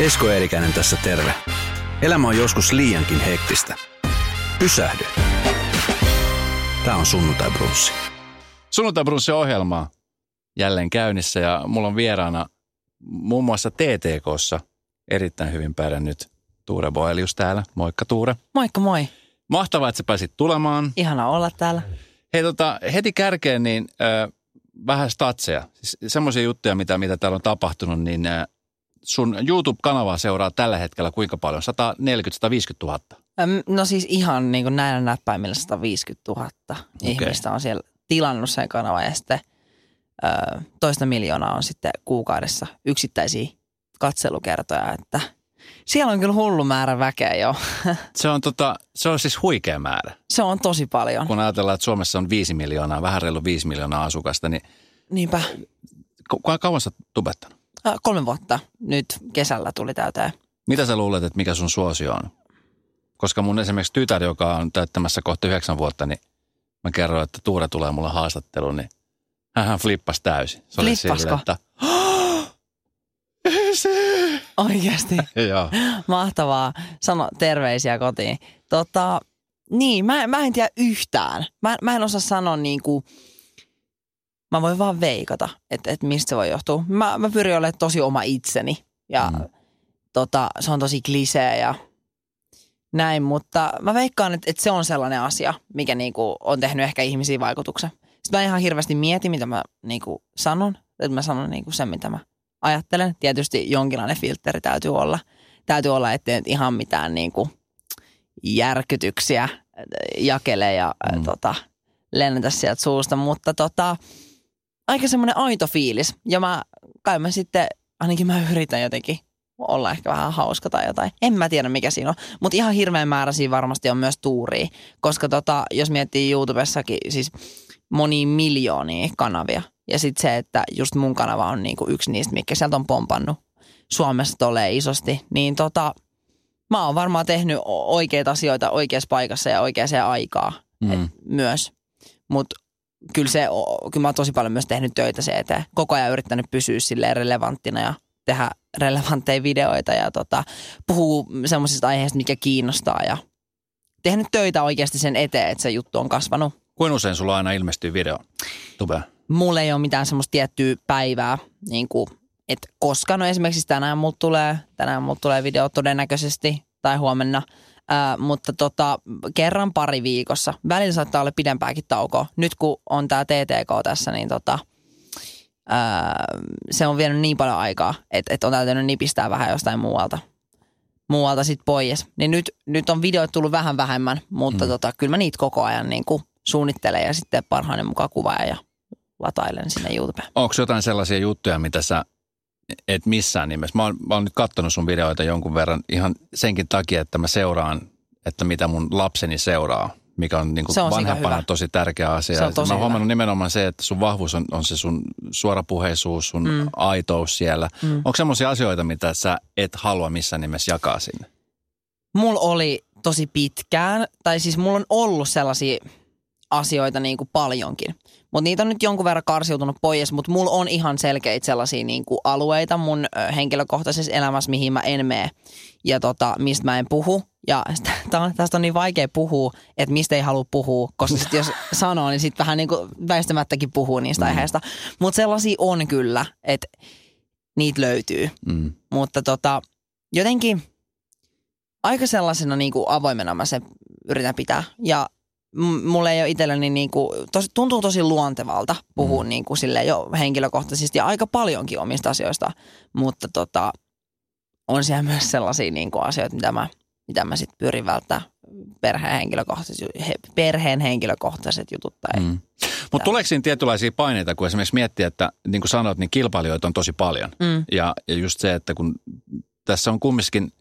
Esko Eerikäinen tässä terve. Elämä on joskus liiankin hektistä. Pysähdy. Tämä on Sunnuntai Brunssi. Sunnuntai Brunssi ohjelma jälleen käynnissä ja mulla on vieraana muun muassa TTKssa erittäin hyvin pärjännyt Tuure Boelius täällä. Moikka Tuure. Moikka moi. Mahtavaa, että sä pääsit tulemaan. Ihana olla täällä. Hei tota, heti kärkeen niin äh, vähän statseja. Siis semmoisia juttuja, mitä, mitä täällä on tapahtunut, niin äh, sun YouTube-kanavaa seuraa tällä hetkellä kuinka paljon? 140-150 000? Öm, No siis ihan niin kuin näillä näppäimillä 150 000 okay. ihmistä on siellä tilannut sen kanavan ja sitten ö, toista miljoonaa on sitten kuukaudessa yksittäisiä katselukertoja, että siellä on kyllä hullu määrä väkeä jo. Se on, tota, se on siis huikea määrä. Se on tosi paljon. Kun ajatellaan, että Suomessa on 5 miljoonaa, vähän reilu 5 miljoonaa asukasta, niin Niinpä. ku- kauan sä oot tubettanut? Ö, Kolme vuotta nyt kesällä tuli täyteen. Mitä sä luulet, että mikä sun suosio on? Koska mun esimerkiksi tytär, joka on täyttämässä kohta yhdeksän vuotta, niin mä kerroin, että Tuure tulee mulle haastatteluun, niin hän hän täysin. Se oli silleen, että. Oikeasti. Joo. Mahtavaa. Sano terveisiä kotiin. Tota, niin, mä, mä en tiedä yhtään. Mä, mä en osaa sanoa niin kuin, mä voin vaan veikata, että, että mistä se voi johtua. Mä, mä pyrin olemaan tosi oma itseni ja Mm. tota, se on tosi klisee ja näin, mutta mä veikkaan, että, että se on sellainen asia, mikä niinku on tehnyt ehkä ihmisiin vaikutuksen. Sitten mä ihan hirveästi mietin, mitä mä niinku sanon, että mä sanon niinku sen, mitä mä ajattelen. Tietysti jonkinlainen filtteri täytyy olla. Täytyy olla, ettei nyt ihan mitään niinku järkytyksiä jakele ja Mm. mm. tota, lennetä sieltä suusta, mutta tota, aika semmoinen aito fiilis. Ja mä, kai mä sitten, ainakin mä yritän jotenkin olla ehkä vähän hauska tai jotain. En mä tiedä mikä siinä on. Mutta ihan hirveän määrä siinä varmasti on myös tuuria. Koska tota, jos miettii YouTubessakin siis monia miljoonia kanavia. Ja sitten se, että just mun kanava on niinku yksi niistä, mikä sieltä on pompannut Suomessa tolleen isosti. Niin tota, mä oon varmaan tehnyt oikeita asioita oikeassa paikassa ja oikeaan aikaan Mm. mm. myös. Mutta kyllä, se, kyllä mä oon tosi paljon myös tehnyt töitä se eteen. Koko ajan yrittänyt pysyä silleen relevanttina ja tehdä relevantteja videoita ja tota, puhuu semmoisista aiheista, mikä kiinnostaa ja tehnyt töitä oikeasti sen eteen, että se juttu on kasvanut. Kuinka usein sulla aina ilmestyy video? Tube. Mulla ei ole mitään semmoista tiettyä päivää, niin kuin, että koska, no esimerkiksi tänään mulla tulee, tänään mulla tulee video todennäköisesti tai huomenna, Ää, mutta tota, kerran pari viikossa. Välillä saattaa olla pidempääkin taukoa. Nyt kun on tämä TTK tässä, niin tota, ää, se on vienyt niin paljon aikaa, että, että on täytynyt nipistää vähän jostain muualta muualta sitten pois. Niin nyt, nyt on videoita tullut vähän vähemmän, mutta Mm. tota, kyllä mä niitä koko ajan niin kuin suunnittelen ja sitten parhaani mukaan kuvaan ja latailen sinne YouTubeen. Onko jotain sellaisia juttuja, mitä sä et missään nimessä? Mä oon, mä oon nyt kattonut sun videoita jonkun verran ihan senkin takia, että mä seuraan, että mitä mun lapseni seuraa, mikä on niin Se on vanhempana tosi tärkeä asia. Se on tosi mä oon huomannut nimenomaan se, että sun vahvuus on, on se sun suorapuheisuus, sun mm. Aitous siellä. Mm. Onko semmoisia asioita, mitä sä et halua missään nimessä jakaa sinne? Mulla oli tosi pitkään, tai siis mulla on ollut sellaisia asioita niin kuin paljonkin. Mutta niitä on nyt jonkun verran karsiutunut pois, mutta mulla on ihan selkeitä sellaisia niin kuin alueita mun henkilökohtaisessa elämässä, mihin mä en mene ja tota, mistä mä en puhu. Ja tästä on niin vaikea puhua, että mistä ei halua puhua, koska sit jos sanoo, niin sitten vähän niin kuin väistämättäkin puhuu niistä Mm. aiheista. Mutta sellaisia on kyllä, että niitä löytyy. Mm. Mutta tota, jotenkin aika sellaisena niin kuin avoimena mä sen yritän pitää. Ja m- mulle ei ole itselleni niin kuin, tos, tuntuu tosi luontevalta puhua Mm. kuin silleen jo henkilökohtaisesti ja aika paljonkin omista asioista. Mutta tota, on siellä myös sellaisia niin kuin asioita, mitä mä, mitä mä sitten pyrin välttää perheen henkilökohtaiset, he, perheen henkilökohtaiset jutut tai mm. Mutta tuleeko siinä tietynlaisia paineita, kun esimerkiksi miettii, että niin kuin sanoit, niin kilpailijoita on tosi paljon. Mm. Ja, ja just se, että kun tässä on kumminkin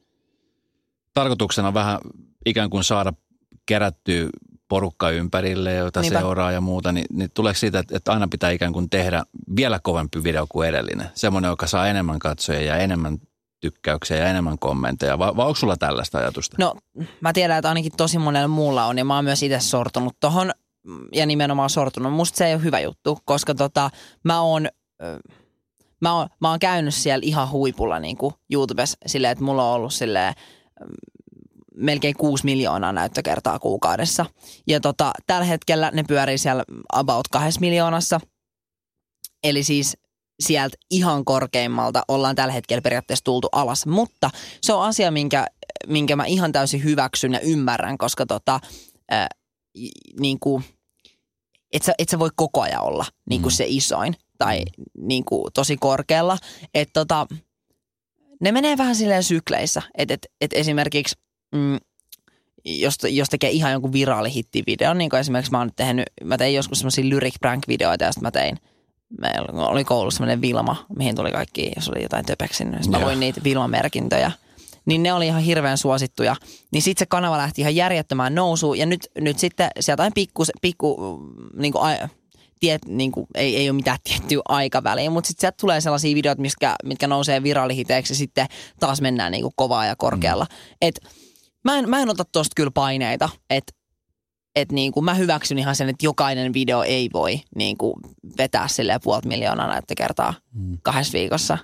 tarkoituksena vähän ikään kuin saada kerättyä porukka ympärille, jota Niinpä. seuraa ja muuta, niin, niin tuleeko siitä, että, että aina pitää ikään kuin tehdä vielä kovempi video kuin edellinen? Semmoinen, joka saa enemmän katsojia ja enemmän tykkäyksiä ja enemmän kommentteja, vai, vai onko sulla tällaista ajatusta? No mä tiedän, että ainakin tosi monella muulla on ja mä oon myös itse sortunut tohon ja nimenomaan sortunut. Musta se ei ole hyvä juttu, koska tota, mä oon, mä oon, mä oon käynyt siellä ihan huipulla niin kuin YouTubessa silleen, että mulla on ollut silleen melkein 6 miljoonaa näyttökertaa kuukaudessa. Ja tota, tällä hetkellä ne pyörii siellä about 2 miljoonassa. Eli siis sieltä ihan korkeimmalta ollaan tällä hetkellä periaatteessa tultu alas. Mutta se on asia, minkä, minkä mä ihan täysin hyväksyn ja ymmärrän, koska tota, äh, niin kuin, et sä, et sä voi koko ajan olla niin kuin mm. se isoin tai niin kuin tosi korkealla. Että tota, ne menee vähän silleen sykleissä. Että et, et esimerkiksi mm, jos, jos tekee ihan jonkun viraalihittivideon, niin kuin esimerkiksi mä oon tehnyt, mä tein joskus semmoisia lyric prank videoita ja sitten mä tein, meillä oli koulussa semmoinen Vilma, mihin tuli kaikki, jos oli jotain töpeksin, niin mä luin niitä Vilma-merkintöjä. Niin ne oli ihan hirveän suosittuja. Niin sitten se kanava lähti ihan järjettömään nousuun ja nyt, nyt sitten sieltä on pikku, pikku niin kuin, tiet, niin kuin, ei, ei ole mitään tiettyä aikaväliä, mutta sitten sieltä tulee sellaisia videoita, mitkä, mitkä nousee virallihiteeksi ja sitten taas mennään niin kuin kovaa ja korkealla. Mm. Et, mä, en, mä en ota tosta kyllä paineita, että et niin kuin mä hyväksyn ihan sen, että jokainen video ei voi niin kuin vetää sille puolta miljoonaa näyttökertaa mm. kahdessa viikossa.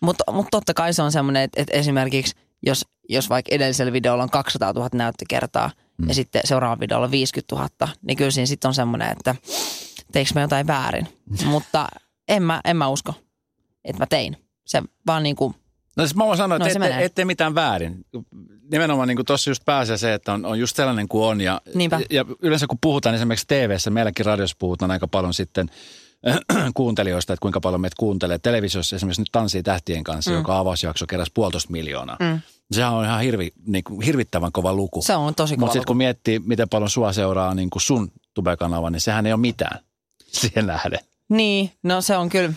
Mutta mut totta kai se on semmoinen, että, että esimerkiksi jos, jos vaikka edellisellä videolla on 200 000 näyttökertaa mm. ja sitten seuraava videolla 50 000, niin kyllä siinä sitten on semmoinen, että teikö mä jotain väärin. Mutta en mä, en mä usko, että mä tein. Se vaan niin kuin No siis mä voin sanoa, että no, ette, ette mitään väärin. Nimenomaan niin tuossa just pääsee se, että on, on just sellainen kuin on. Ja, Niinpä. ja yleensä kun puhutaan esimerkiksi TV-ssä, meilläkin radiossa puhutaan aika paljon sitten äh, kuuntelijoista, että kuinka paljon meitä kuuntelee. Televisiossa esimerkiksi nyt Tanssii tähtien kanssa, mm. joka avausjakso keräsi puolitoista miljoonaa. Mm. Sehän on ihan hirvi, niin kuin, hirvittävän kova luku. Se on tosi kova Mutta sitten kun miettii, miten paljon sua seuraa niin kuin sun tubekanava, niin sehän ei ole mitään siihen nähden. Niin, no se on kyllä,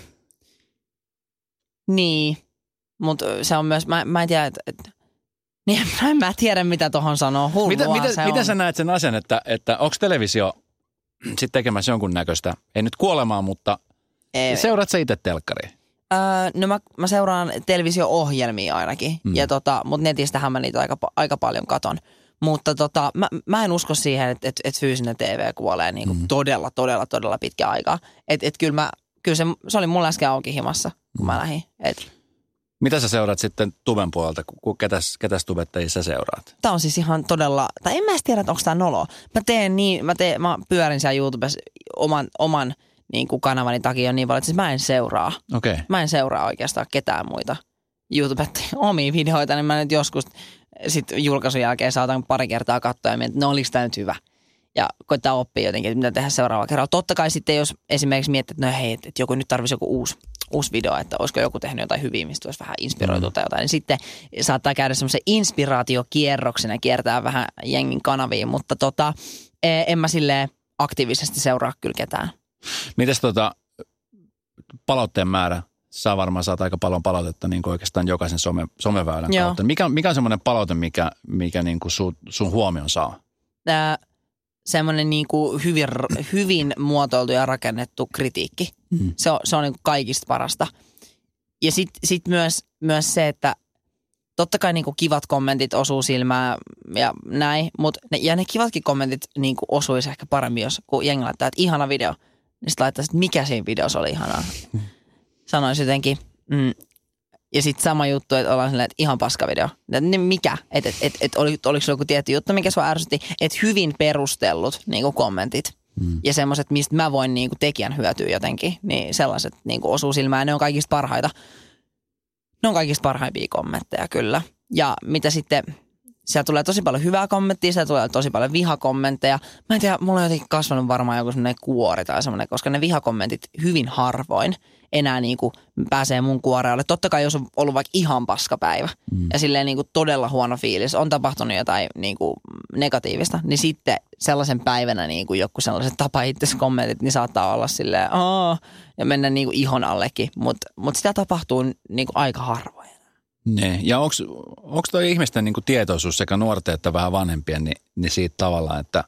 niin, mutta se on myös, mä, mä en tiedä, että, että niin en mä tiedä, mitä tuohon sanoo. Hullua mitä, mitä, se mitä on. sä näet sen asian, että, että onko televisio sitten tekemässä jonkun näköistä, ei nyt kuolemaa, mutta ei. seuraat sä itse telkkariin? Öö, no mä, mä seuraan televisio-ohjelmia ainakin, mm. ja tota, mutta netistähän mä niitä aika, aika paljon katon. Mutta tota, mä, mä en usko siihen, että et, et fyysinen TV kuolee niinku mm. todella, todella, todella pitkä aikaa. Että et kyllä, mä, kyllä se, se oli mulla äsken auki himassa, kun mä mm. lähdin. Et, mitä sä seuraat sitten tuben puolelta? Ketäs, ketäs tubettajia sä seuraat? Tämä on siis ihan todella, tai en mä edes tiedä, onko tämä nolo. Mä teen niin, mä, teen, mä pyörin siellä YouTubessa oman, oman niin kuin kanavani takia niin paljon, että siis mä en seuraa. Okay. Mä en seuraa oikeastaan ketään muita YouTubettajia omia videoita, niin mä nyt joskus sitten julkaisun jälkeen saatan pari kertaa katsoa ja mietin, että no oliko tämä nyt hyvä. Ja koittaa oppia jotenkin, että mitä tehdä seuraavalla kerralla. Totta kai sitten, jos esimerkiksi miettii, että no hei, että joku nyt tarvitsisi joku uusi uusi video, että olisiko joku tehnyt jotain hyviä, mistä olisi vähän inspiroitu mm. tai jotain. Niin sitten saattaa käydä semmoisen inspiraatiokierroksen ja kiertää vähän jengin kanaviin, mutta tota, e, en mä silleen aktiivisesti seuraa kyllä ketään. Mites tota, palautteen määrä? Sä varmaan saat aika paljon palautetta niin oikeastaan jokaisen some, someväylän Joo. kautta. Mikä, mikä on semmoinen palaute, mikä, mikä niin kuin sun, sun huomion saa? Tää, semmoinen niin kuin hyvin, hyvin muotoiltu ja rakennettu kritiikki. Mm. Se on, se on niin kuin kaikista parasta. Ja sitten sit myös, myös se, että totta kai niin kuin kivat kommentit osuu silmään ja näin, mutta ne, ja ne kivatkin kommentit niin kuin osuisi ehkä paremmin, jos kun jengi laittaa, että ihana video, niin sitten laittaa, että mikä siinä videossa oli ihanaa. Sanoisi jotenkin, mm, ja sitten sama juttu, että ollaan silleen, että ihan paska video. Niin mikä? Että et, et, et, oli, oliko joku tietty juttu, mikä sua ärsytti? Että hyvin perustellut niin kuin kommentit. Mm. Ja semmoiset, mistä mä voin niin kuin tekijän hyötyä jotenkin. Niin sellaiset niin kuin osuu silmään. Ne on kaikista parhaita. Ne on kaikista parhaimpia kommentteja kyllä. Ja mitä sitten, siellä tulee tosi paljon hyvää kommenttia, siellä tulee tosi paljon vihakommentteja. Mä en tiedä, mulla on jotenkin kasvanut varmaan joku semmoinen kuori tai semmoinen, koska ne vihakommentit hyvin harvoin – enää niin kuin pääsee mun kuorealle. Totta kai jos on ollut vaikka ihan paskapäivä mm. ja silleen niin kuin todella huono fiilis, on tapahtunut jotain niin kuin negatiivista, niin sitten sellaisen päivänä niin kuin joku sellaiset tapa kommentit, niin saattaa olla silleen Aa, ja mennä niin kuin ihon allekin, mutta mut sitä tapahtuu niin kuin aika harvoin. Ne. Ja onko toi ihmisten niin kuin tietoisuus sekä nuorten että vähän vanhempien, niin, niin siitä tavallaan, että,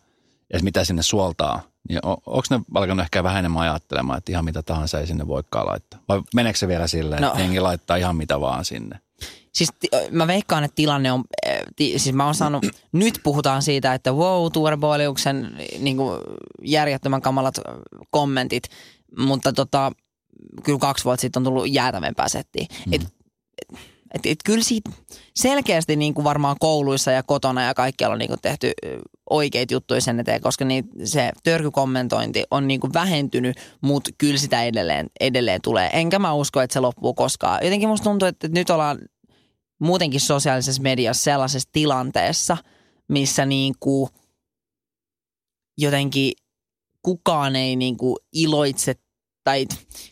että mitä sinne suoltaa – niin on, onko ne alkanut ehkä vähän enemmän ajattelemaan, että ihan mitä tahansa ei sinne voikaan laittaa? Vai meneekö se vielä silleen, no. että jengi laittaa ihan mitä vaan sinne? Siis mä veikkaan, että tilanne on, siis mä oon saanut, nyt puhutaan siitä, että wow, Tuure Boiliuksen niin järjettömän kamalat kommentit, mutta tota, kyllä kaksi vuotta sitten on tullut jäätävempää settiä. Mm. Et, et, et, et kyllä siitä selkeästi niin kuin varmaan kouluissa ja kotona ja kaikkialla on niin kuin tehty oikeita juttuja sen eteen, koska niin se törkykommentointi on niin kuin vähentynyt, mutta kyllä sitä edelleen, edelleen tulee. Enkä mä usko, että se loppuu koskaan. Jotenkin musta tuntuu, että nyt ollaan muutenkin sosiaalisessa mediassa sellaisessa tilanteessa, missä niin kuin jotenkin kukaan ei niin kuin iloitse tai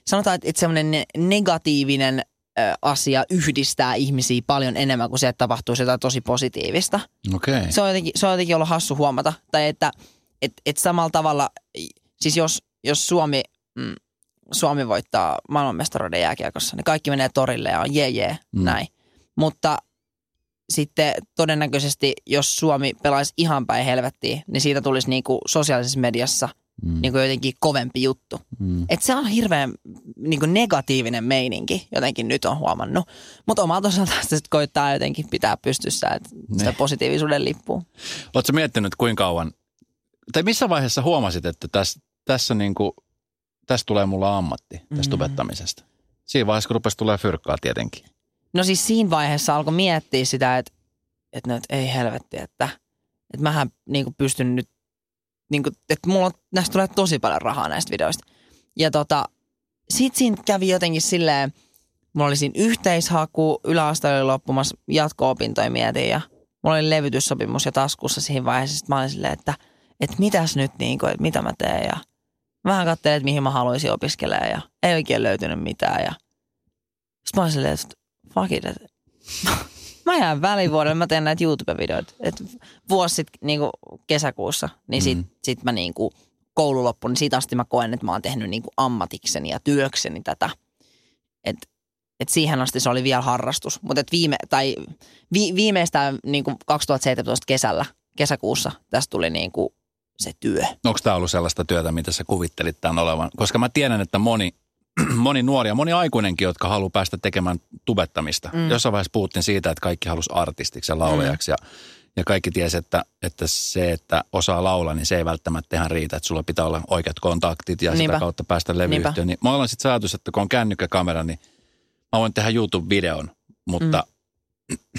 sanotaan, että semmoinen negatiivinen asia yhdistää ihmisiä paljon enemmän kuin se, että tapahtuu jotain tosi positiivista. Okay. Se, on jotenkin, se on jotenkin ollut hassu huomata. Tai että et, et samalla tavalla, siis jos, jos Suomi, mm, Suomi voittaa maailmanmestaruuden jääkiekossa, niin kaikki menee torille ja on jee jee, mm. näin. Mutta sitten todennäköisesti, jos Suomi pelaisi ihan päin helvettiin, niin siitä tulisi niinku sosiaalisessa mediassa – mm. niin kuin jotenkin kovempi juttu. Mm. Et se on hirveän niin kuin negatiivinen meininki, jotenkin nyt on huomannut. Mutta omalta osaltaan sitä koittaa jotenkin pitää pystyssä, että sitä ne. positiivisuuden lippuu. Oletko miettinyt kuinka kauan, tai missä vaiheessa huomasit, että tässä, tässä, niin kuin, tässä tulee mulla ammatti tästä mm. tubettamisesta? Siinä vaiheessa, kun rupesi tulee fyrkkaa tietenkin. No siis siinä vaiheessa alkoi miettiä sitä, että, että, no, että ei helvetti, että, että mähän niin kuin pystyn nyt niin kuin, että mulla on, näistä tulee tosi paljon rahaa näistä videoista. Ja tota, sit siinä kävi jotenkin silleen, mulla oli siinä yhteishaku, yläaste oli loppumassa, jatko-opintoja mietin ja mulla oli levytyssopimus ja taskussa siihen vaiheessa. Sitten mä olin silleen, että, että mitäs nyt, niin kuin, että mitä mä teen ja vähän katselin, että mihin mä haluaisin opiskella ja ei oikein löytynyt mitään. Ja sitten mä olin silleen, että fuck it, että mä jään välivuodelle, mä teen näitä YouTube-videoita. Et vuosi sitten niin kesäkuussa, niin sit, mm. sit mä niin kuin koulu loppu, niin siitä asti mä koen, että mä oon tehnyt niin kuin ammatikseni ja työkseni tätä. Et, et siihen asti se oli vielä harrastus. Mutta viime, tai vi, viimeistään niin kuin 2017 kesällä, kesäkuussa tästä tuli niin kuin se työ. Onko tämä ollut sellaista työtä, mitä sä kuvittelit tämän olevan? Koska mä tiedän, että moni moni nuori ja moni aikuinenkin, jotka haluaa päästä tekemään tubettamista. Mm. Jossain vaiheessa puhuttiin siitä, että kaikki halusi artistiksi ja laulajaksi mm. ja, ja kaikki tiesi, että, että se, että osaa laulaa, niin se ei välttämättä ihan riitä, että sulla pitää olla oikeat kontaktit ja Niinpä. sitä kautta päästä levyyhtiöön. Niin mä olen sitten ajatus, että kun on kännykkäkamera, niin mä voin tehdä YouTube-videon, mutta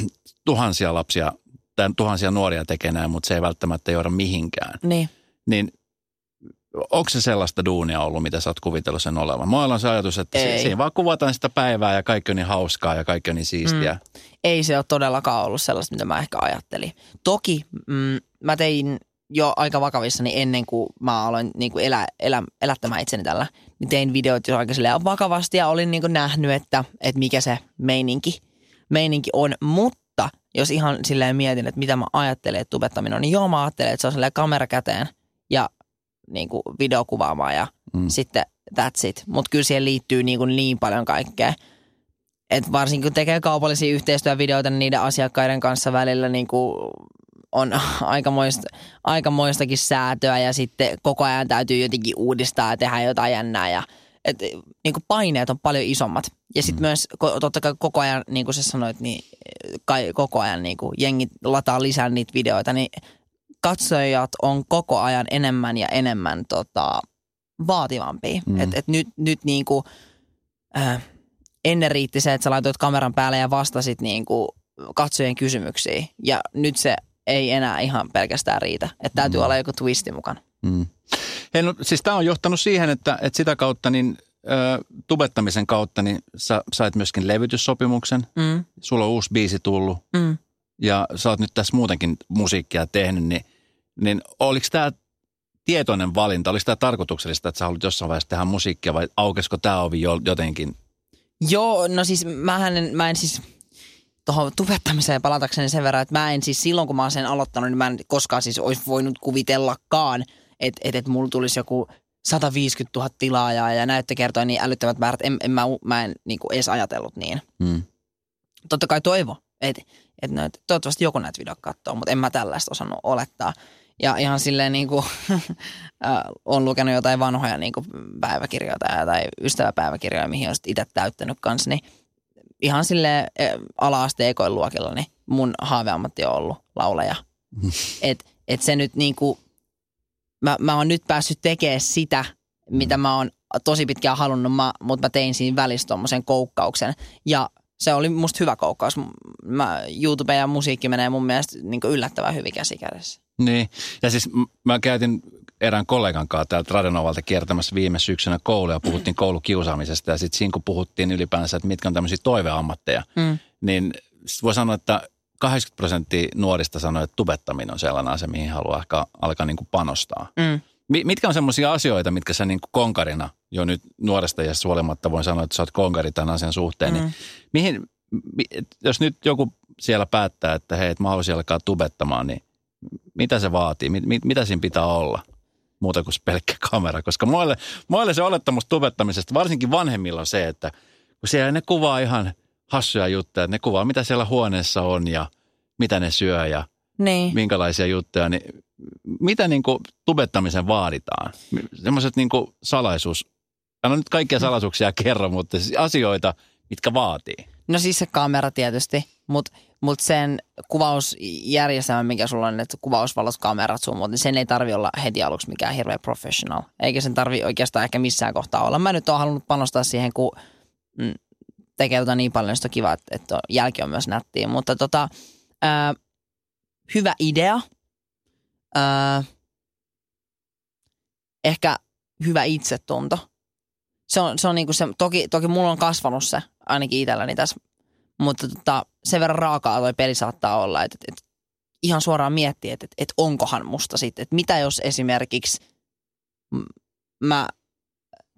mm. tuhansia lapsia tai tuhansia nuoria tekee näin, mutta se ei välttämättä johda mihinkään. Niin. Niin onko se sellaista duunia ollut, mitä sä oot kuvitellut sen olevan? Mulla on se ajatus, että Ei. siinä vaan kuvataan sitä päivää ja kaikki on niin hauskaa ja kaikki on niin siistiä. Mm. Ei se ole todellakaan ollut sellaista, mitä mä ehkä ajattelin. Toki mm, mä tein jo aika vakavissani ennen kuin mä aloin niin kuin elä, elä, elättämään itseni tällä. Niin tein videot jo aika vakavasti ja olin niin kuin nähnyt, että, että mikä se meininki, meininki on. Mutta jos ihan silleen mietin, että mitä mä ajattelen, että tubettaminen on, niin joo mä ajattelen, että se on silleen kamera käteen ja niin kuin videokuvaamaan ja mm. sitten that's it. Mutta kyllä siihen liittyy niin, kuin niin paljon kaikkea. Et varsinkin kun tekee kaupallisia yhteistyövideoita, niin niiden asiakkaiden kanssa välillä niin kuin on aikamoista, aikamoistakin säätöä ja sitten koko ajan täytyy jotenkin uudistaa ja tehdä jotain jännää ja et, niin kuin paineet on paljon isommat. Ja sitten mm. myös totta kai koko ajan, niin kuin sä sanoit, niin kai, koko ajan niin kuin jengi lataa lisää niitä videoita, niin katsojat on koko ajan enemmän ja enemmän tota, vaativampia. Mm. Et, et nyt, nyt niinku, äh, ennen riitti se, että sä laitoit kameran päälle ja vastasit niinku katsojien kysymyksiin. Ja nyt se ei enää ihan pelkästään riitä. Että täytyy mm. olla joku twisti mukana. Mm. Hei, no, siis tämä on johtanut siihen, että, että sitä kautta niin ö, tubettamisen kautta niin sä sait myöskin levytyssopimuksen. Mm. Sulla on uusi biisi tullut. Mm. Ja sä oot nyt tässä muutenkin musiikkia tehnyt, niin – niin oliko tämä tietoinen valinta, oliko tämä tarkoituksellista, että sä haluat jossain vaiheessa tehdä musiikkia vai aukesko tämä ovi jotenkin? Joo, no siis mähän en, mä en siis tuohon tubettamiseen palatakseni sen verran, että mä en siis silloin kun mä oon sen aloittanut, niin mä en koskaan siis olisi voinut kuvitellakaan, että et, et mulla tulisi joku 150 000 tilaajaa ja näyttö kertoi niin älyttömät määrät. En, en, mä, mä en niin kuin edes ajatellut niin. Hmm. Totta kai toivo, että et, et, toivottavasti joku näitä videoita katsoo, mutta en mä tällaista osannut olettaa. Ja ihan silleen niin kuin, on lukenut jotain vanhoja niin kuin päiväkirjoja tai ystäväpäiväkirjoja, mihin on itse täyttänyt kanssa, niin ihan sille ala-asteen luokilla, niin mun haaveammatti on ollut laulaja. et, et se nyt niin kuin, mä, mä oon nyt päässyt tekemään sitä, mitä mä oon tosi pitkään halunnut, mä, mutta mä tein siinä välissä tommosen koukkauksen. Ja se oli musta hyvä koukkaus. Mä, YouTube ja musiikki menee mun mielestä niin yllättävän hyvin käsi kädessä. Niin, ja siis mä käytin erään kollegan kanssa täältä Radenovalta kiertämässä viime syksynä kouluja ja puhuttiin koulukiusaamisesta. Ja sitten siinä kun puhuttiin ylipäänsä, että mitkä on tämmöisiä toiveammatteja, Mm. niin voi sanoa, että 80 prosenttia nuorista sanoo, että tubettaminen on sellainen asia, mihin haluaa alkaa, alkaa niin kuin panostaa. Mm. Mi- mitkä on semmoisia asioita, mitkä sä niin kuin konkarina jo nyt nuoresta ja huolimatta voin sanoa, että sä oot konkari tämän asian suhteen, mm. niin mihin, jos nyt joku siellä päättää, että hei, et mä haluaisin alkaa tubettamaan, niin mitä se vaatii? Mit, mit, mitä siinä pitää olla? Muuta kuin pelkkä kamera, koska muille, muille se olettamus tubettamisesta, varsinkin vanhemmilla on se, että kun siellä ne kuvaa ihan hassuja juttuja, että ne kuvaa mitä siellä huoneessa on ja mitä ne syö ja Niin. minkälaisia juttuja, niin mitä niin kuin tubettamisen vaaditaan? Semmoiset niin kuin salaisuus, en nyt kaikkia salaisuuksia kerro, mutta siis asioita, mitkä vaatii. No siis se kamera tietysti, mutta mut sen kuvausjärjestelmä, mikä sulla on, että kuvausvalot, kamerat, sun muut, niin sen ei tarvi olla heti aluksi mikään hirveä professional. Eikä sen tarvi oikeastaan ehkä missään kohtaa olla. Mä nyt oon halunnut panostaa siihen, kun mm, tekee tota niin paljon, sitä kivaa, että, että jälki on myös nättiä. Mutta tota, ää, hyvä idea. Ää, ehkä hyvä itsetunto. Se on, se on niinku se, toki, toki mulla on kasvanut se ainakin itselläni tässä, mutta tota, sen verran raakaa toi peli saattaa olla, että, että ihan suoraan miettiä, että, että onkohan musta sitten, että mitä jos esimerkiksi mä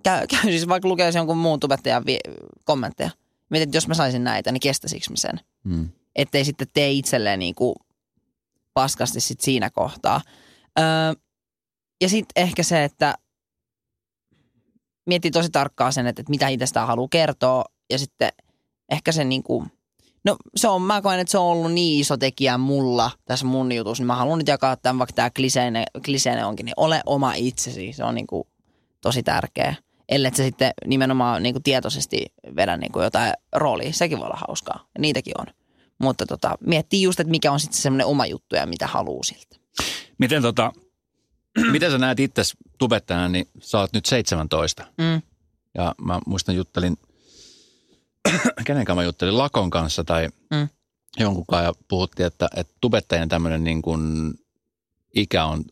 käy, käy siis vaikka lukee jonkun muun tubettajan vi- kommentteja, mietin, että jos mä saisin näitä, niin kestäisikö mä sen? Hmm. ettei sitten tee itselleen niin kuin paskasti sit siinä kohtaa. Öö, ja sitten ehkä se, että miettii tosi tarkkaan sen, että, että mitä itsestään haluaa kertoa ja sitten ehkä se niin kuin, no se on, mä koen, että se on ollut niin iso tekijä mulla tässä mun jutussa, niin mä haluan nyt jakaa tämän, vaikka tämä kliseinen, kliseinen onkin, niin ole oma itsesi, se on niin kuin tosi tärkeä. Ellei se sitten nimenomaan niin kuin tietoisesti vedä niin kuin jotain roolia, sekin voi olla hauskaa, ja niitäkin on. Mutta tota, miettii just, että mikä on sitten semmoinen oma juttu ja mitä haluaa siltä. Miten, tota, miten sä näet itse tubettajana, niin sä oot nyt 17. Mm. Ja mä muistan juttelin, kenen kanssa mä juttelin, Lakon kanssa tai Mm. jonkun kanssa ja puhuttiin, että, että tubettajien tämmöinen niin kuin ikä on,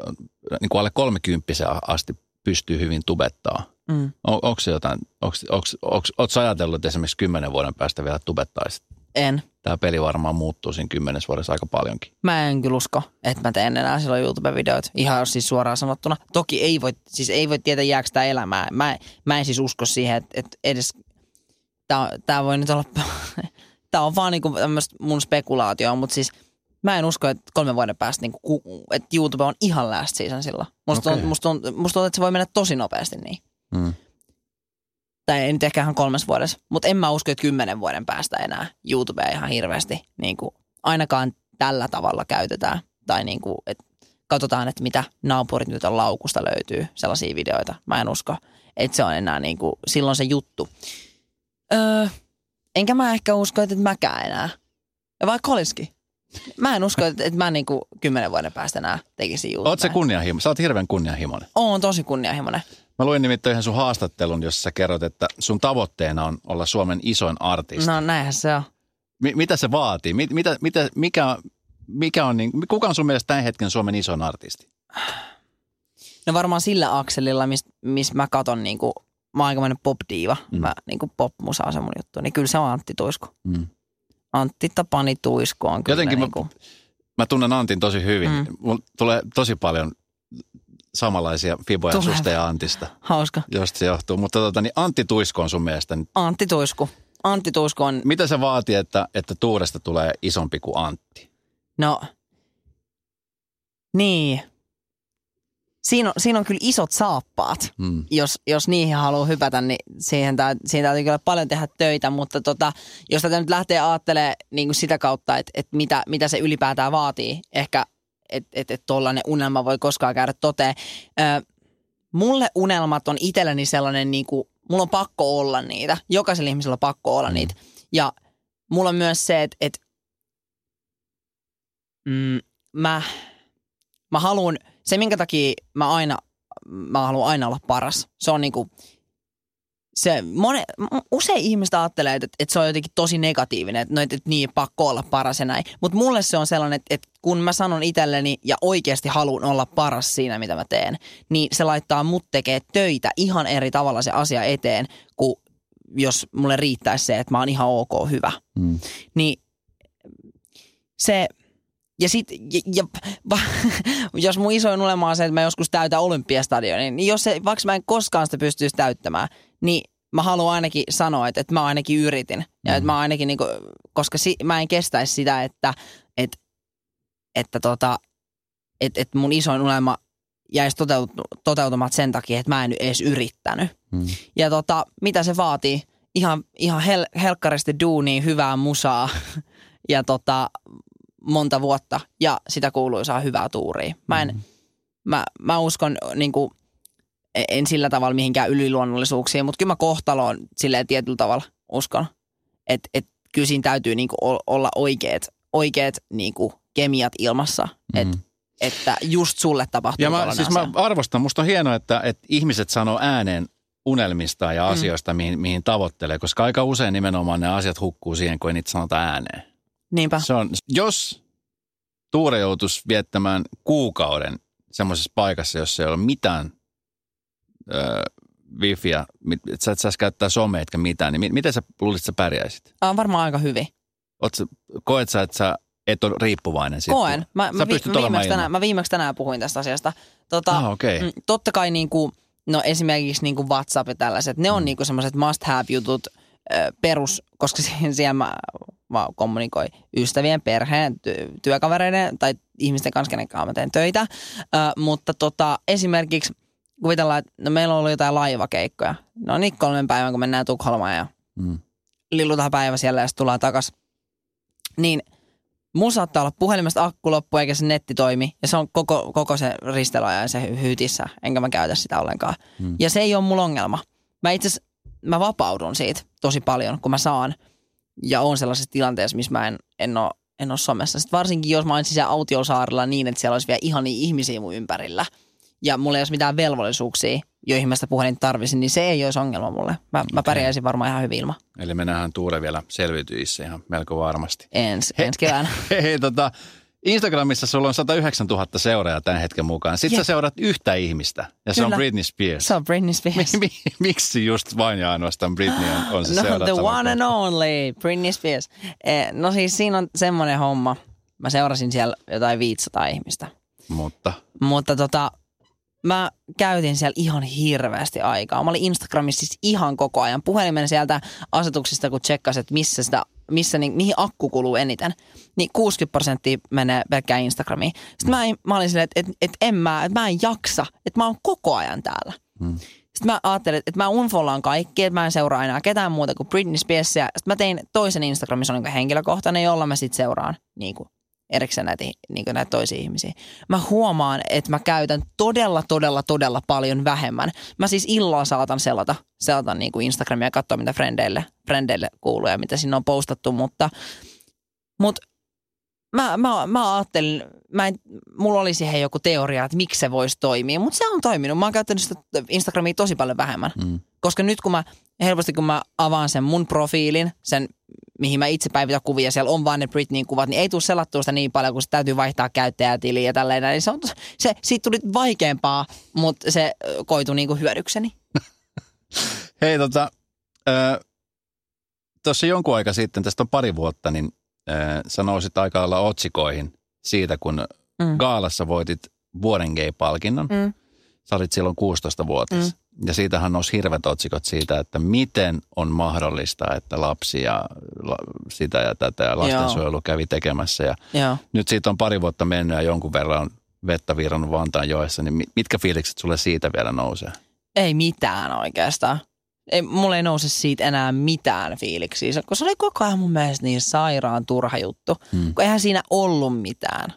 niin kuin alle 30 asti pystyy hyvin tubettaa. Mm. On, onko se jotain, onko, onko, onko, ootko ajatellut, että esimerkiksi kymmenen vuoden päästä vielä tubettaisit? En. Tämä peli varmaan muuttuu siinä kymmenes vuodessa aika paljonkin. Mä en kyllä usko, että mä teen enää silloin YouTube-videoita. Ihan siis suoraan sanottuna. Toki ei voi, siis ei voi tietää jääkö tämä elämää. Mä, mä en siis usko siihen, että, että edes... Tää, tää voi nyt olla... tää on vaan niinku tämmöistä mun spekulaatioa, mutta siis mä en usko, että kolmen vuoden päästä niinku, että YouTube on ihan last season silloin. Musta, okay. musta, tuntuu, musta tuntuu, että se voi mennä tosi nopeasti niin. Mm. Tai ei nyt ehkä ihan kolmes vuodessa, mutta en mä usko, että kymmenen vuoden päästä enää YouTubea ihan hirveästi niin kuin, ainakaan tällä tavalla käytetään. Tai niin kuin, että katsotaan, että mitä naapurit nyt on laukusta löytyy, sellaisia videoita. Mä en usko, että se on enää niin kuin, silloin se juttu. Öö, enkä mä ehkä usko, että mäkään enää. Ja vaikka olisikin. Mä en usko, että, että mä niin kuin kymmenen vuoden päästä enää tekisin YouTubea. Oot se kunnianhimo? Sä oot hirveän kunnianhimoinen. Oon tosi kunnianhimoinen. Mä luin nimittäin yhden sun haastattelun, jossa sä kerrot, että sun tavoitteena on olla Suomen isoin artisti. No näinhän se on. Mi- mitä se vaatii? Mi- mitä, mitä, mikä, mikä on, niin, kuka on sun mielestä tämän hetken Suomen isoin artisti? No varmaan sillä akselilla, missä mis mä katon niinku, mä oon aikamoinen pop-diiva. Mm. Mä niinku pop-musa on se mun juttu. Niin kyllä se on Antti Tuisku. Mm. Antti Tapani Tuisku on kyllä Jotenkin mä- niinku, Mä tunnen Antin tosi hyvin. Mm. Mulla tulee tosi paljon samanlaisia fiboja Tulee. susta ja Antista, hauska. josta se johtuu. Mutta tota, niin Antti Tuisko on sun mielestä. niin Antti Tuisku. Antti Tuisku on, Mitä se vaatii, että, että Tuuresta tulee isompi kuin Antti? no, niin. Siinä on, siinä on kyllä isot saappaat. Mm. jos, jos niihin haluaa hypätä, niin siihen, tä, siihen täytyy kyllä paljon tehdä töitä, mutta tota, jos tätä nyt lähtee ajattelemaan niin kuin sitä kautta, että, että mitä, mitä se ylipäätään vaatii, ehkä että et, et tuollainen unelma voi koskaan käydä toteen. Ö, mulle unelmat on itselleni sellainen, niin kuin, mulla on pakko olla niitä. Jokaisella ihmisellä on pakko olla Mm. niitä. Ja mulla on myös se, että, että mm, mä, mä haluan, se minkä takia mä aina mä haluan aina olla paras. Se on niinku, se mone, usein ihmiset ajattelee, että, että se on jotenkin tosi negatiivinen, että, no, että, että niin pakko olla paras ja näin. Mutta mulle se on sellainen, että, että kun mä sanon itselleni ja oikeasti haluan olla paras siinä, mitä mä teen, niin se laittaa mut tekee töitä ihan eri tavalla se asia eteen, kuin jos mulle riittäisi se, että mä oon ihan ok hyvä. Mm. Niin se, ja sit, ja, ja, va, jos mun isoin unelma on se, että mä joskus täytän olympiastadionin, niin jos se, vaikka mä en koskaan sitä pystyisi täyttämään, niin mä haluan ainakin sanoa, että, että mä ainakin yritin. Ja mm. että mä ainakin, niin kuin, koska si, mä en kestäisi sitä, että, että, että, tota, että, että mun isoin unelma jäisi toteutumat sen takia, että mä en edes yrittänyt. Mm. Ja tota, mitä se vaatii? Ihan, ihan hel, helkkaristi duunia, hyvää musaa ja tota, monta vuotta ja sitä kuuluisaa hyvää tuuria. Mä, en, mm. mä, mä uskon niin kuin, en sillä tavalla mihinkään yliluonnollisuuksiin, mutta kyllä mä kohtaloon silleen tietyllä tavalla uskon. Että et, kyllä siinä täytyy niin kuin olla oikeat, oikeat niin kuin kemiat ilmassa. Mm. Et, että just sulle tapahtuu ja mä, siis asia. mä arvostan, musta on hienoa, että, että ihmiset sanoo ääneen unelmista ja mm. asioista, mm. mihin, mihin tavoittelee, koska aika usein nimenomaan ne asiat hukkuu siihen, kun ei niitä sanota ääneen. Niinpä. Se on, jos Tuure joutuisi viettämään kuukauden semmoisessa paikassa, jossa ei ole mitään öö, wifiä, että sä et saisi käyttää somea etkä mitään, niin miten sä luulisit, että sä pärjäisit? On varmaan aika hyvin. Oot, koet sä, että sä et ole riippuvainen siitä? Koen. Mä, mä, vi, mä, viimeksi tänään, mä viimeksi tänään puhuin tästä asiasta. Tota, ah, okay. Mm, totta kai niin kuin, no esimerkiksi niin kuin WhatsApp ja tällaiset, ne on mm. niin kuin semmoiset must have jutut perus, koska siellä mä mä kommunikoin ystävien, perheen, ty- työkavereiden tai ihmisten kanssa, kenen kanssa mä teen töitä. Ö, mutta tota, esimerkiksi kuvitellaan, että no meillä on ollut jotain laivakeikkoja. No niin kolmen päivän, kun mennään Tukholmaan ja mm. lillutaan päivä siellä ja sitten tullaan takas. Niin mun saattaa olla puhelimesta akku loppu eikä se netti toimi. Ja se on koko, koko se ristelyajan ja se hyytissä. Enkä mä käytä sitä ollenkaan. Mm. Ja se ei ole mulla ongelma. Mä itse mä vapaudun siitä tosi paljon, kun mä saan – ja on sellaisessa tilanteessa, missä mä en, en ole en ole somessa. Sitten varsinkin, jos mä olisin siellä autiosaarella niin, että siellä olisi vielä ihania ihmisiä mun ympärillä. Ja mulla ei olisi mitään velvollisuuksia, joihin mä sitä puhelin tarvisin, niin se ei olisi ongelma mulle. Mä, okay. mä pärjäisin varmaan ihan hyvin ilman. Eli me nähdään Tuure vielä selviytyissä ihan melko varmasti. Ensi, ensi keväänä. Hei, hei tota, Instagramissa sulla on 109 000 seuraajaa tämän hetken mukaan. Sitten yeah. sä seurat yhtä ihmistä ja Kyllä. se on Britney Spears. Se on Britney Spears. Mi- mi- miksi just vain ja ainoastaan Britney on, on se No the one and only, Britney Spears. Eh, no siis siinä on semmoinen homma. Mä seurasin siellä jotain 500 ihmistä. Mutta? Mutta tota, mä käytin siellä ihan hirveästi aikaa. Mä olin Instagramissa siis ihan koko ajan. Puhelimen sieltä asetuksista, kun tsekkasin, että missä sitä missä, niin, mihin akku kuluu eniten, niin 60 prosenttia menee pelkkään Instagramiin. Sitten mä, mä olin silleen, että, että, että en mä, että mä en jaksa, että mä oon koko ajan täällä. Hmm. Sitten mä ajattelin, että mä unfollaan kaikki, että mä en seuraa enää ketään muuta kuin Britney Spearsia. Sitten mä tein toisen Instagramissa on niin henkilökohtainen, jolla mä sitten seuraan niin kuin erikseen näitä, niin näitä toisia ihmisiä. Mä huomaan, että mä käytän todella, todella, todella paljon vähemmän. Mä siis illalla saatan selata, selata niin kuin Instagramia ja katsoa, mitä frendeille, frendeille kuuluu ja mitä sinne on postattu, mutta, mutta mä, mä, mä ajattelin, mä en, mulla oli siihen joku teoria, että miksi se voisi toimia, mutta se on toiminut. Mä oon käyttänyt sitä Instagramia tosi paljon vähemmän. Mm. Koska nyt kun mä, helposti kun mä avaan sen mun profiilin, sen mihin mä itse päivitän kuvia, siellä on vain ne Britneyin kuvat, niin ei tule selattua sitä niin paljon, kun se täytyy vaihtaa käyttäjätiliä ja tälleen. Niin se, on, se, siitä tuli vaikeampaa, mutta se koitui niinku hyödykseni. Hei tota, tuossa jonkun aika sitten, tästä on pari vuotta, niin äh, sä nousit aika lailla otsikoihin siitä, kun mm. Gaalassa voitit vuoden gay-palkinnon. Mm. Sä olit silloin 16-vuotias. Mm. Ja siitähän nousi hirvet otsikot siitä, että miten on mahdollista, että lapsi ja sitä ja tätä ja lastensuojelu kävi tekemässä. Ja Joo. nyt siitä on pari vuotta mennyt ja jonkun verran on vettä virrannut Vantaan joessa, niin mitkä fiilikset sulle siitä vielä nousee? Ei mitään oikeastaan. Ei, mulle ei nouse siitä enää mitään fiiliksiä, koska se oli koko ajan mun mielestä niin sairaan turha juttu, hmm. kun eihän siinä ollut mitään.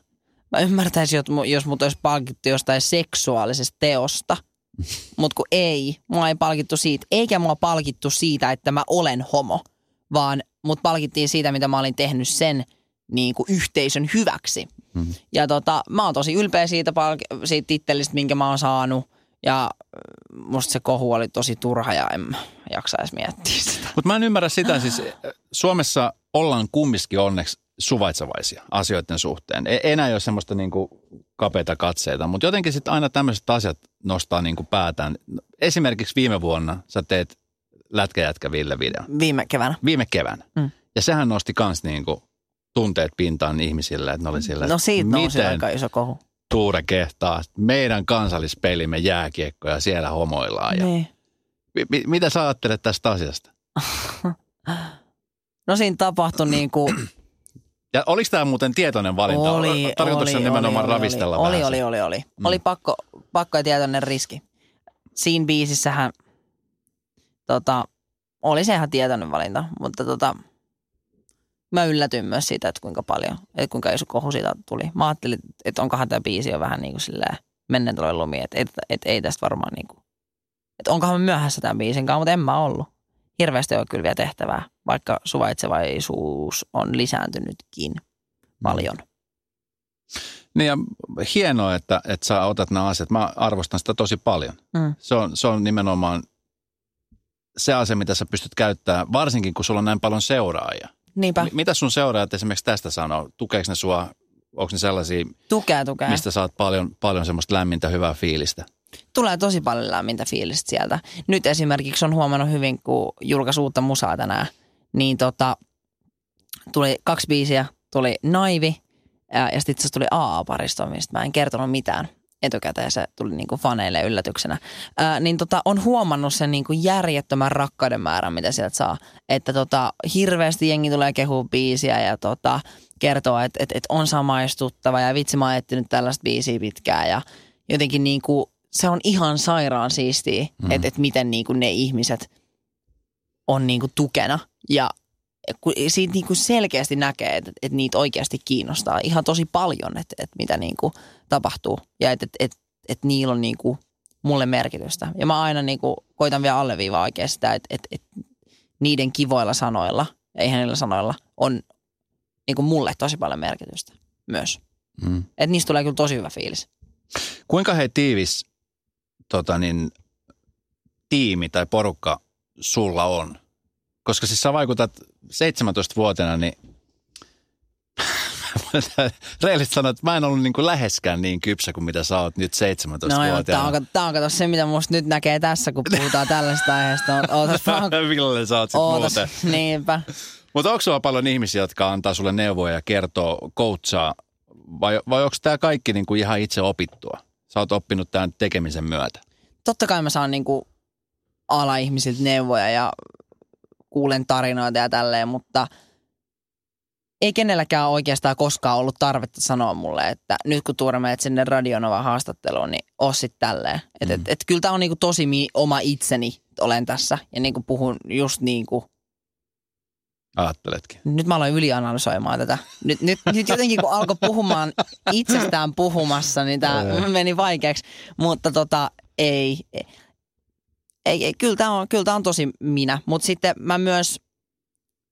Mä ymmärtäisin, jos mut olisi palkittu jostain seksuaalisesta teosta – mutta kun ei, mua ei palkittu siitä, eikä mua palkittu siitä, että mä olen homo, vaan mut palkittiin siitä, mitä mä olin tehnyt sen niin kuin yhteisön hyväksi. Mm-hmm. Ja tota, mä oon tosi ylpeä siitä, palk- siitä tittelistä, minkä mä oon saanut. Ja äh, musta se kohu oli tosi turha ja en jaksa edes miettiä sitä. Mutta mä en ymmärrä sitä, siis Suomessa ollaan kumminkin onneksi suvaitsevaisia asioiden suhteen. Ei enää ole semmoista niinku kapeita katseita, mutta jotenkin sitten aina tämmöiset asiat nostaa niinku päätään. Esimerkiksi viime vuonna sä teet Lätkäjätkä Ville video. Viime keväänä. Viime keväänä. Mm. Ja sehän nosti kans niinku tunteet pintaan ihmisille, että ne oli sillä, No siitä nousi miten aika iso kohu. Tuure kehtaa, meidän kansallispelimme jääkiekko ja siellä homoillaan. Ja Niin. mi- mi- mitä sä ajattelet tästä asiasta? No siinä tapahtui niin kuin, Ja oliko tämä muuten tietoinen valinta? oli, Tarkoitus oli, nimenomaan oli, ravistella oli, vähän oli, oli, oli, oli. Mm. Oli pakko, pakko ja tietoinen riski. Siinä biisissähän tota, oli se ihan tietoinen valinta, mutta tota, mä yllätyin myös siitä, että kuinka paljon, että kuinka iso kohu siitä tuli. Mä ajattelin, että onkohan tämä biisi jo vähän niin kuin silleen menneen tulee lumi, että, että, että ei tästä varmaan niin kuin, että onkohan mä myöhässä tämän biisin kanssa, mutta en mä ollut. Hirveästi ole kyllä vielä tehtävää, vaikka suvaitsevaisuus on lisääntynytkin paljon. Niin ja hienoa, että, että sä otat nämä asiat. Mä arvostan sitä tosi paljon. Mm. Se on, se on nimenomaan se asia, mitä sä pystyt käyttämään, varsinkin kun sulla on näin paljon seuraajia. Niinpä. M- mitä sun seuraajat esimerkiksi tästä sanoo? Tukeeko ne sua? Onko ne sellaisia, Tukea, tukea. mistä saat paljon, paljon semmoista lämmintä, hyvää fiilistä? Tulee tosi paljon lämmintä fiilistä sieltä. Nyt esimerkiksi on huomannut hyvin, kun julkaisi uutta musaa tänään, niin tota, tuli kaksi biisiä. Tuli Naivi ja, sitten itse tuli AA-paristo, mistä mä en kertonut mitään etukäteen. Se tuli niinku faneille yllätyksenä. Ää, niin tota, on huomannut sen niinku järjettömän rakkauden määrän, mitä sieltä saa. Että tota, hirveästi jengi tulee kehua biisiä ja tota, kertoo, että et, et on samaistuttava ja vitsi mä oon etsinyt tällaista biisiä pitkään ja jotenkin niinku, se on ihan sairaan siistiä, mm. että et miten niinku ne ihmiset on niinku tukena ja kun siitä niinku selkeästi näkee, että, että niitä oikeasti kiinnostaa ihan tosi paljon, että, että mitä niinku tapahtuu ja että, että, että, että niillä on niinku mulle merkitystä. Ja mä aina niinku koitan vielä alleviivaa oikein sitä, että, että, että niiden kivoilla sanoilla, ja eihän niillä sanoilla, on niinku mulle tosi paljon merkitystä myös. Mm. Että niistä tulee kyllä tosi hyvä fiilis. Kuinka hei tiivis tota niin, tiimi tai porukka sulla on? Koska siis sä vaikutat 17-vuotiaana, niin Reilit sanoi, että mä en ollut niin kuin läheskään niin kypsä kuin mitä sä oot nyt 17-vuotiaana. No joo, tää on, tää on se, mitä musta nyt näkee tässä, kun puhutaan tällaista aiheesta. Ootas vaan, Millainen sä oot sit ootas, muuten? niinpä. Mutta onko sulla paljon ihmisiä, jotka antaa sulle neuvoja ja kertoo, coachaa, vai, vai onko tämä kaikki niin kuin ihan itse opittua? Sä oot oppinut tämän tekemisen myötä. Totta kai mä saan niinku ala-ihmisiltä neuvoja ja kuulen tarinoita ja tälleen, mutta ei kenelläkään oikeastaan koskaan ollut tarvetta sanoa mulle, että nyt kun Tuure menet sinne Radionova haastatteluun, niin oo sit tälleen. Että Mm. et, et, kyllä tää on niinku tosi mi- oma itseni, olen tässä ja niinku puhun just niin kuin Ajatteletkin. nyt mä aloin ylianalysoimaan tätä. Nyt, nyt, nyt jotenkin kun alkoi puhumaan itsestään puhumassa, niin tämä meni vaikeaksi. Mutta tota, ei, ei, ei kyllä tämä on, kyllä tää on tosi minä. Mutta sitten mä myös,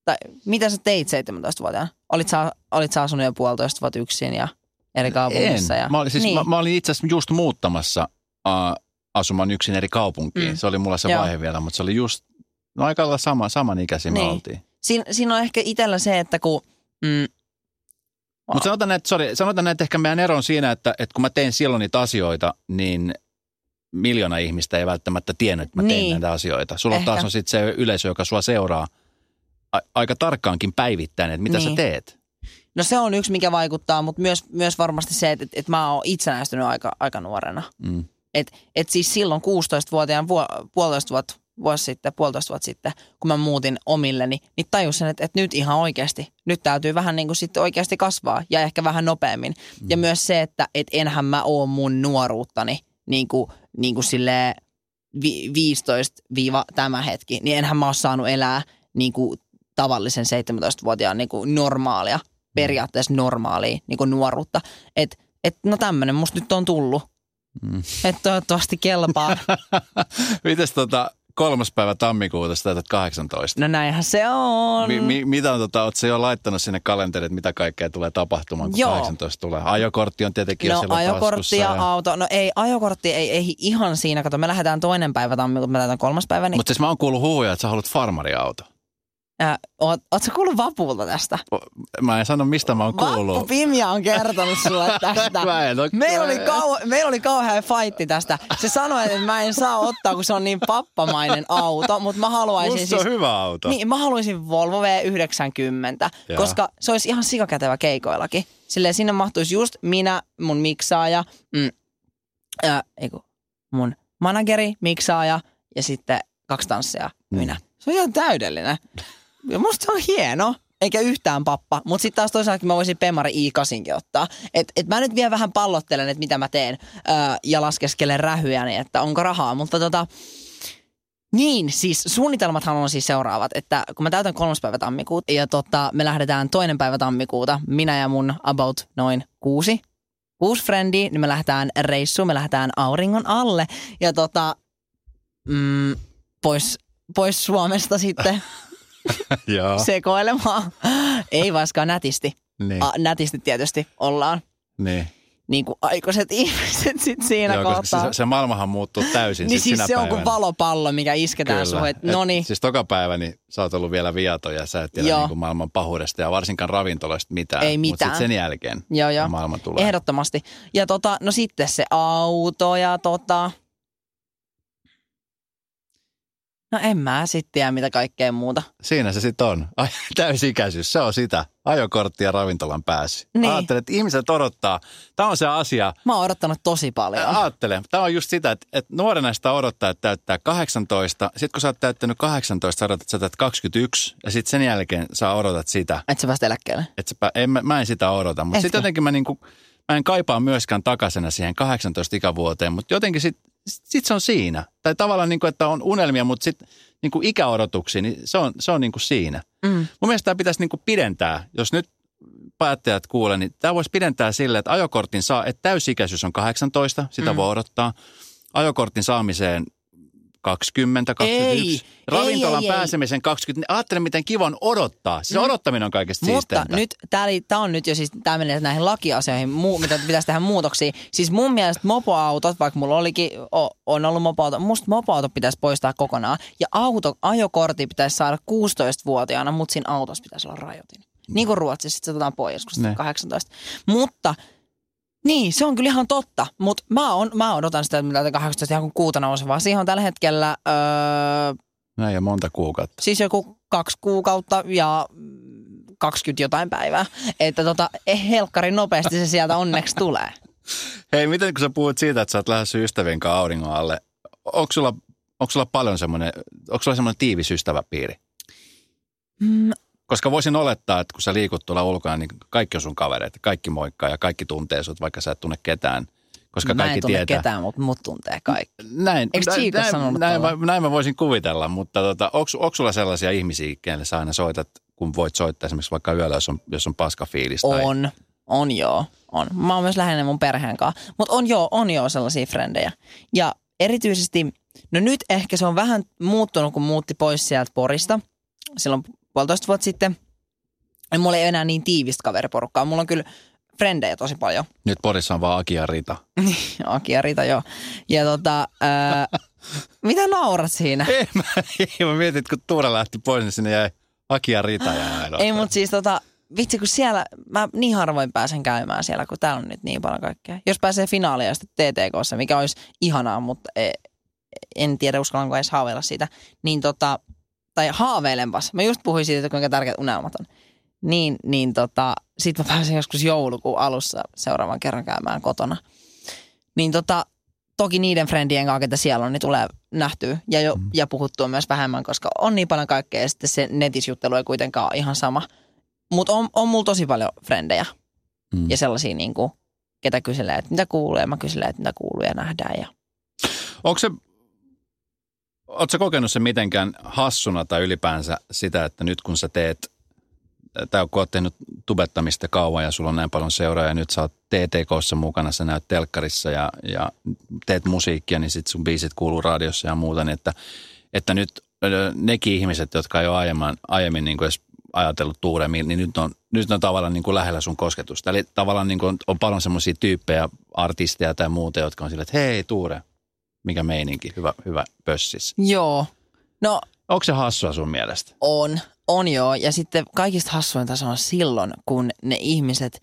tai mitä sä teit 17-vuotiaana? Olit sä, olit sä asunut jo puolitoista vuotta yksin ja eri kaupungissa? En. Ja, Mä olin, siis, niin. mä, mä olin itse asiassa just muuttamassa uh, asumaan yksin eri kaupunkiin. Mm. Se oli mulla se Joo. vaihe vielä, mutta se oli just, no aika lailla sama, samanikäisiä me Niin. oltiin. Siin, siinä on ehkä itsellä se, että kun... Mm, Mutta sanotaan, että, sorry, sanotaan, että ehkä meidän ero on siinä, että, että kun mä tein silloin niitä asioita, niin miljoona ihmistä ei välttämättä tiennyt, että mä tein Niin. näitä asioita. Sulla Ehkä. taas on sitten se yleisö, joka sua seuraa a- aika tarkkaankin päivittäin, että mitä Niin. sä teet. no se on yksi, mikä vaikuttaa, mutta myös, myös varmasti se, että, että mä oon itsenäistynyt aika, aika nuorena. Mm. Et, et siis silloin 16-vuotiaan vuo, puolitoista vuotta, vuosi sitten, puolitoista vuotta sitten, kun mä muutin omilleni, niin tajusin, että, että nyt ihan oikeasti, nyt täytyy vähän niin kuin sitten oikeasti kasvaa ja ehkä vähän nopeammin. Mm. Ja myös se, että et enhän mä oo mun nuoruuttani niin kuin, niin kuin silleen vi, 15 viiva tämä hetki, niin enhän mä oo saanut elää niin kuin tavallisen 17-vuotiaan niin kuin normaalia, periaatteessa normaalia niin kuin nuoruutta. Että et, no tämmöinen musta nyt on tullut. Mm. Että toivottavasti kelpaa. Mites tota, kolmas päivä tammikuuta, sä täytät 18. No näinhän se on. Mi, mi, mitä on, tota, ootko jo laittanut sinne kalenteriin, mitä kaikkea tulee tapahtumaan, kun Joo. 18 tulee? Ajokortti on tietenkin jo No siellä ajokortti ja auto. No ei, ajokortti ei, ei ihan siinä. Kato, me lähdetään toinen päivä tammikuuta, me lähdetään kolmas päivä. Niin, Mutta siis mä oon kuullut huhuja, että sä haluat farmariauto. Oot, ootko kuullut Vapulta tästä? Mä en sano, mistä mä oon Vappu kuullut. Pimia on kertonut sulle tästä. Mä en meillä, oli kau, meillä oli kauhean fightti tästä. Se sanoi, että mä en saa ottaa, kun se on niin pappamainen auto, mutta mä haluaisin Musta siis... on hyvä auto. Niin, mä haluaisin Volvo V90, Jaa. koska se olisi ihan sikakätevä keikoillakin. Silleen sinne mahtuisi just minä, mun miksaaja, mm, ää, eiku, mun manageri, miksaaja ja sitten kaksi tanssia Mm. minä. Se on ihan täydellinen. Ja musta se on hieno, eikä yhtään pappa. Mutta sitten taas toisaalta mä voisin Pemari i8 ottaa. Et, et mä nyt vielä vähän pallottelen, että mitä mä teen ää, ja laskeskelen rähyjäni, että onko rahaa. Mutta tota, niin, siis suunnitelmathan on siis seuraavat, että kun mä täytän kolmas päivä tammikuuta ja tota, me lähdetään toinen päivä tammikuuta, minä ja mun about noin kuusi, kuusi frendiä, niin me lähdetään reissuun, me lähdetään auringon alle ja tota, mm, pois, pois Suomesta sitten. sekoilemaan. Ei vaikka nätisti. Niin, A, nätisti tietysti ollaan niin. niin kuin aikuiset ihmiset sit siinä Joo, kohtaa. se, se maailmahan muuttuu täysin niin sit siis sinä se on päivänä. kuin valopallo, mikä isketään Kyllä. Et no niin, Siis toka päivä niin sä oot ollut vielä viaton ja sä et tiedä Joo. niin kuin maailman pahuudesta ja varsinkaan ravintoloista mitään. Ei Mutta mitään. sitten sen jälkeen joo joo. maailma tulee. Ehdottomasti. Ja tota, no sitten se auto ja tota... No en mä sitten tiedä mitä kaikkea muuta. Siinä se sitten on. Ai, täysikäisyys, se on sitä. Ajokortti ja ravintolan pääsy. Niin. Ajattelen, että ihmiset odottaa. Tämä on se asia. Mä oon odottanut tosi paljon. Ajattelen, tämä on just sitä, että, että nuorena sitä odottaa, että täyttää 18. Sitten kun sä oot täyttänyt 18, sä odotat, että sä täytät 21. Ja sitten sen jälkeen sä odotat sitä. Et sä päästä eläkkeelle. Että sä, pä- en, mä, mä en sitä odota. Mutta sitten jotenkin mä, niinku, mä en kaipaa myöskään takaisena siihen 18 ikävuoteen. Mutta jotenkin sitten sit se on siinä. Tai tavallaan, niinku, että on unelmia, mutta sitten niinku ikäodotuksia, niin se on, se on niinku siinä. Mm. Mun mielestä tämä pitäisi niinku pidentää, jos nyt päättäjät kuulee, niin tämä voisi pidentää sille, että ajokortin saa, että täysikäisyys on 18, sitä Mm. voi odottaa. Ajokortin saamiseen 20, 21. Ei, Ravintolan ei, ei, pääsemisen 20. Ajattele, miten kiva on odottaa. Siis Mm. odottaminen on kaikesta Mutta siisteintä. nyt, tämä on nyt jo siis, tämä menee näihin lakiasioihin, muu, mitä pitäisi tehdä muutoksia. Siis mun mielestä mopoautot, vaikka mulla olikin, o, on ollut mopoauto, musta mopoauto pitäisi poistaa kokonaan. Ja auto, ajokortti pitäisi saada 16-vuotiaana, mutta siinä autossa pitäisi olla rajoitin. Niin kuin Ruotsissa, sitten se otetaan pois, kun Ne. ne. 18. Mutta niin, se on kyllä ihan totta, mutta mä, on, mä odotan sitä, että mä täytän 18 ihan kuuta nousevaa. Siihen on tällä hetkellä öö, Näin ja monta kuukautta. Siis joku kaksi kuukautta ja mm, 20 jotain päivää. Että tota, eh, helkkari nopeasti se sieltä onneksi tulee. Hei, miten kun sä puhut siitä, että sä oot lähdössä ystävien kanssa auringon alle, onko sulla, onko sulla paljon semmoinen, onko sulla semmoinen tiivis ystäväpiiri? Mm, Koska voisin olettaa, että kun sä liikut tuolla ulkona, niin kaikki on sun kavereita, kaikki moikkaa ja kaikki tuntee sut, vaikka sä et tunne ketään. Koska mä kaikki en tunne tietää. ketään, mutta mut tuntee kaikki. Näin, Eikö näin, Chico näin, sanonut näin, tuolla? mä, näin mä voisin kuvitella, mutta tota, onko sulla sellaisia ihmisiä, kenelle sä aina soitat, kun voit soittaa esimerkiksi vaikka yöllä, jos on, jos on paska fiilis? Tai... On, on joo, on. Mä oon myös läheinen mun perheen kanssa. Mutta on joo, on joo sellaisia frendejä. Ja erityisesti, no nyt ehkä se on vähän muuttunut, kun muutti pois sieltä Porista. Silloin puolitoista vuotta sitten. Ja mulla ei enää niin tiivistä kaveriporukkaa. Mulla on kyllä frendejä tosi paljon. Nyt Porissa on vaan Aki ja Rita. Aki ja Rita, joo. Ja tota, ää, mitä naurat siinä? Ei, mä, ei, mä mietin, että kun Tuura lähti pois, niin sinne jäi Aki ja Rita ja. Ei, mutta siis tota, vitsi kun siellä, mä niin harvoin pääsen käymään siellä, kun täällä on nyt niin paljon kaikkea. Jos pääsee finaaliin sitten TTKssa, mikä olisi ihanaa, mutta e, en tiedä uskallanko edes haaveilla siitä, niin tota, tai haaveilenpas. Mä just puhuin siitä, että kuinka tärkeät unelmat on. Niin, niin tota, sit mä pääsen joskus joulukuun alussa seuraavan kerran käymään kotona. Niin tota, toki niiden friendien kanssa, ketä siellä on, niin tulee nähtyä ja, jo, Mm. ja puhuttua myös vähemmän, koska on niin paljon kaikkea ja sitten se netisjuttelu ei kuitenkaan ole ihan sama. Mutta on, on mulla tosi paljon frendejä Mm. ja sellaisia, niin kuin, ketä kyselee, että mitä kuuluu ja mä kyselen, että mitä kuuluu ja nähdään. Ja... Onko se, sä kokenut se mitenkään hassuna tai ylipäänsä sitä, että nyt kun sä teet, tai kun oot tehnyt tubettamista kauan ja sulla on näin paljon seuraajia, nyt sä oot TTKssa mukana, sä näyt telkkarissa ja, ja teet musiikkia, niin sit sun biisit kuuluu radiossa ja muuta, niin että että nyt nekin ihmiset, jotka ei ole aiemmin, aiemmin niin kuin edes ajatellut tuuremmin, niin nyt on, nyt on tavallaan niin kuin lähellä sun kosketusta. Eli tavallaan niin kuin on, on paljon semmoisia tyyppejä, artisteja tai muuta, jotka on silleen, että hei Tuure, mikä meininki, hyvä, hyvä pössis. Joo. No Onko se hassua sun mielestä? On, on joo. Ja sitten kaikista hassuinta se on silloin, kun ne ihmiset,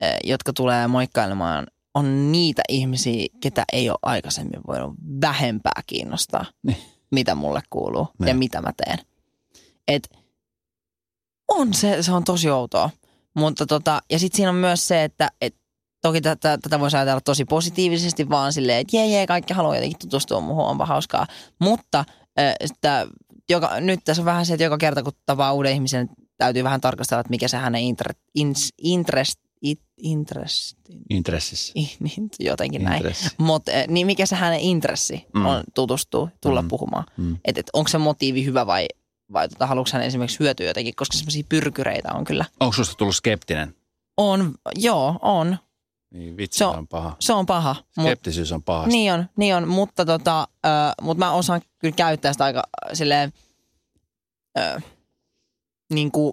eh, jotka tulee moikkailemaan, on niitä ihmisiä, ketä ei ole aikaisemmin voinut vähempää kiinnostaa, Niin. mitä mulle kuuluu Niin. ja mitä mä teen. Et on se, se on tosi outoa. Mutta tota, ja sitten siinä on myös se, että et, toki tätä, tätä voisi ajatella tosi positiivisesti vaan silleen, että jee jee, kaikki haluaa jotenkin tutustua muuhun, onpa hauskaa. Mutta äh, sitä, joka, nyt tässä on vähän se, että joka kerta kun tapaa uuden ihmisen, täytyy vähän tarkastella, että mikä se hänen inter, ins, interest, it, interest, Intressissä. in, in, jotenkin näin. Mutta niin mikä se hänen intressi Mm. on tutustua, tulla Mm. puhumaan. Mm. Että et, onko se motiivi hyvä vai, vai tota, haluatko hän esimerkiksi hyötyä jotenkin, koska semmoisia pyrkyreitä on kyllä. Onko susta tullut skeptinen? On, joo, on. Niin vitsi, Se on- on paha. Se on paha. Skeptisyys on pahasta. niin on, niin on, mutta tota, ö, mut mä osaan kyllä käyttää sitä aika silleen, ö, niin kuin,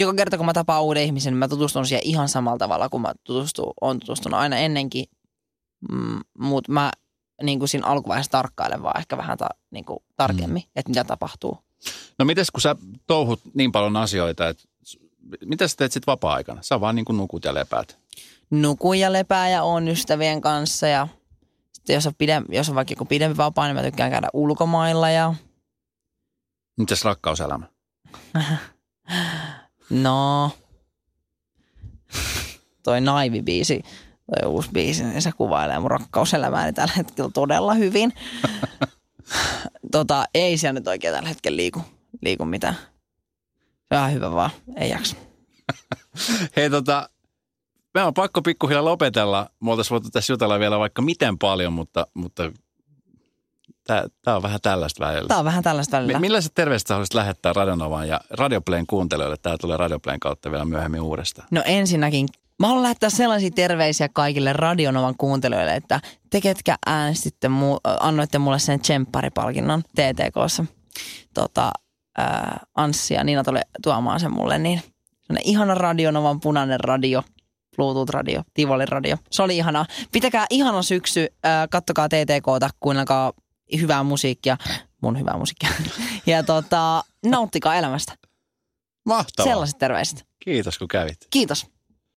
joka kerta kun mä tapaan uuden ihmisen, niin mä tutustun siihen ihan samalla tavalla kuin mä tutustu, on tutustunut aina ennenkin. Mm, mutta mä niin kuin siinä alkuvaiheessa tarkkailen vaan ehkä vähän ta, niin kuin tarkemmin, mm. että mitä tapahtuu. No mites kun sä touhut niin paljon asioita, että mitä sä teet sit vapaa-aikana? Sä vaan niin kuin nukut ja lepäät. Nukun ja lepää ja on ystävien kanssa ja sitten jos on, pidem, jos on vaikka joku pidempi vapaa, niin mä tykkään käydä ulkomailla ja Mitäs rakkauselämä? No, toi Naivi-biisi, toi uusi biisi, niin se kuvailee mun rakkauselämääni tällä hetkellä todella hyvin. tota, ei siellä nyt oikein tällä hetkellä liiku, liiku mitään. Se on hyvä vaan, ei jaksa. Hei tota, me on pakko pikkuhiljaa lopetella. Me oltaisiin voitu tässä jutella vielä vaikka miten paljon, mutta, mutta tämä on vähän tällaista välillä. Tää on vähän tällaista välillä. Mi- millaiset terveiset haluaisit lähettää Radionovan ja Radioplayn kuuntelijoille? Tämä tulee Radioplayn kautta vielä myöhemmin uudestaan. No ensinnäkin, mä haluan lähettää sellaisia terveisiä kaikille Radionovan kuuntelijoille, että te ketkä äänestitte, mu- annoitte mulle sen tsempparipalkinnon TTKssa. Tota, ää, Anssi ja Niina tuli tuomaan sen mulle, niin ihana Radionovan punainen radio, Bluetooth-radio, Tivoli-radio. Se oli ihanaa. Pitäkää ihana syksy, ää, kattokaa TTKta, kuunnelkaa hyvää musiikkia, mun hyvää musiikkia. Ja tota, nauttikaa elämästä. Mahtavaa. Sellaiset terveiset. Kiitos kun kävit. Kiitos.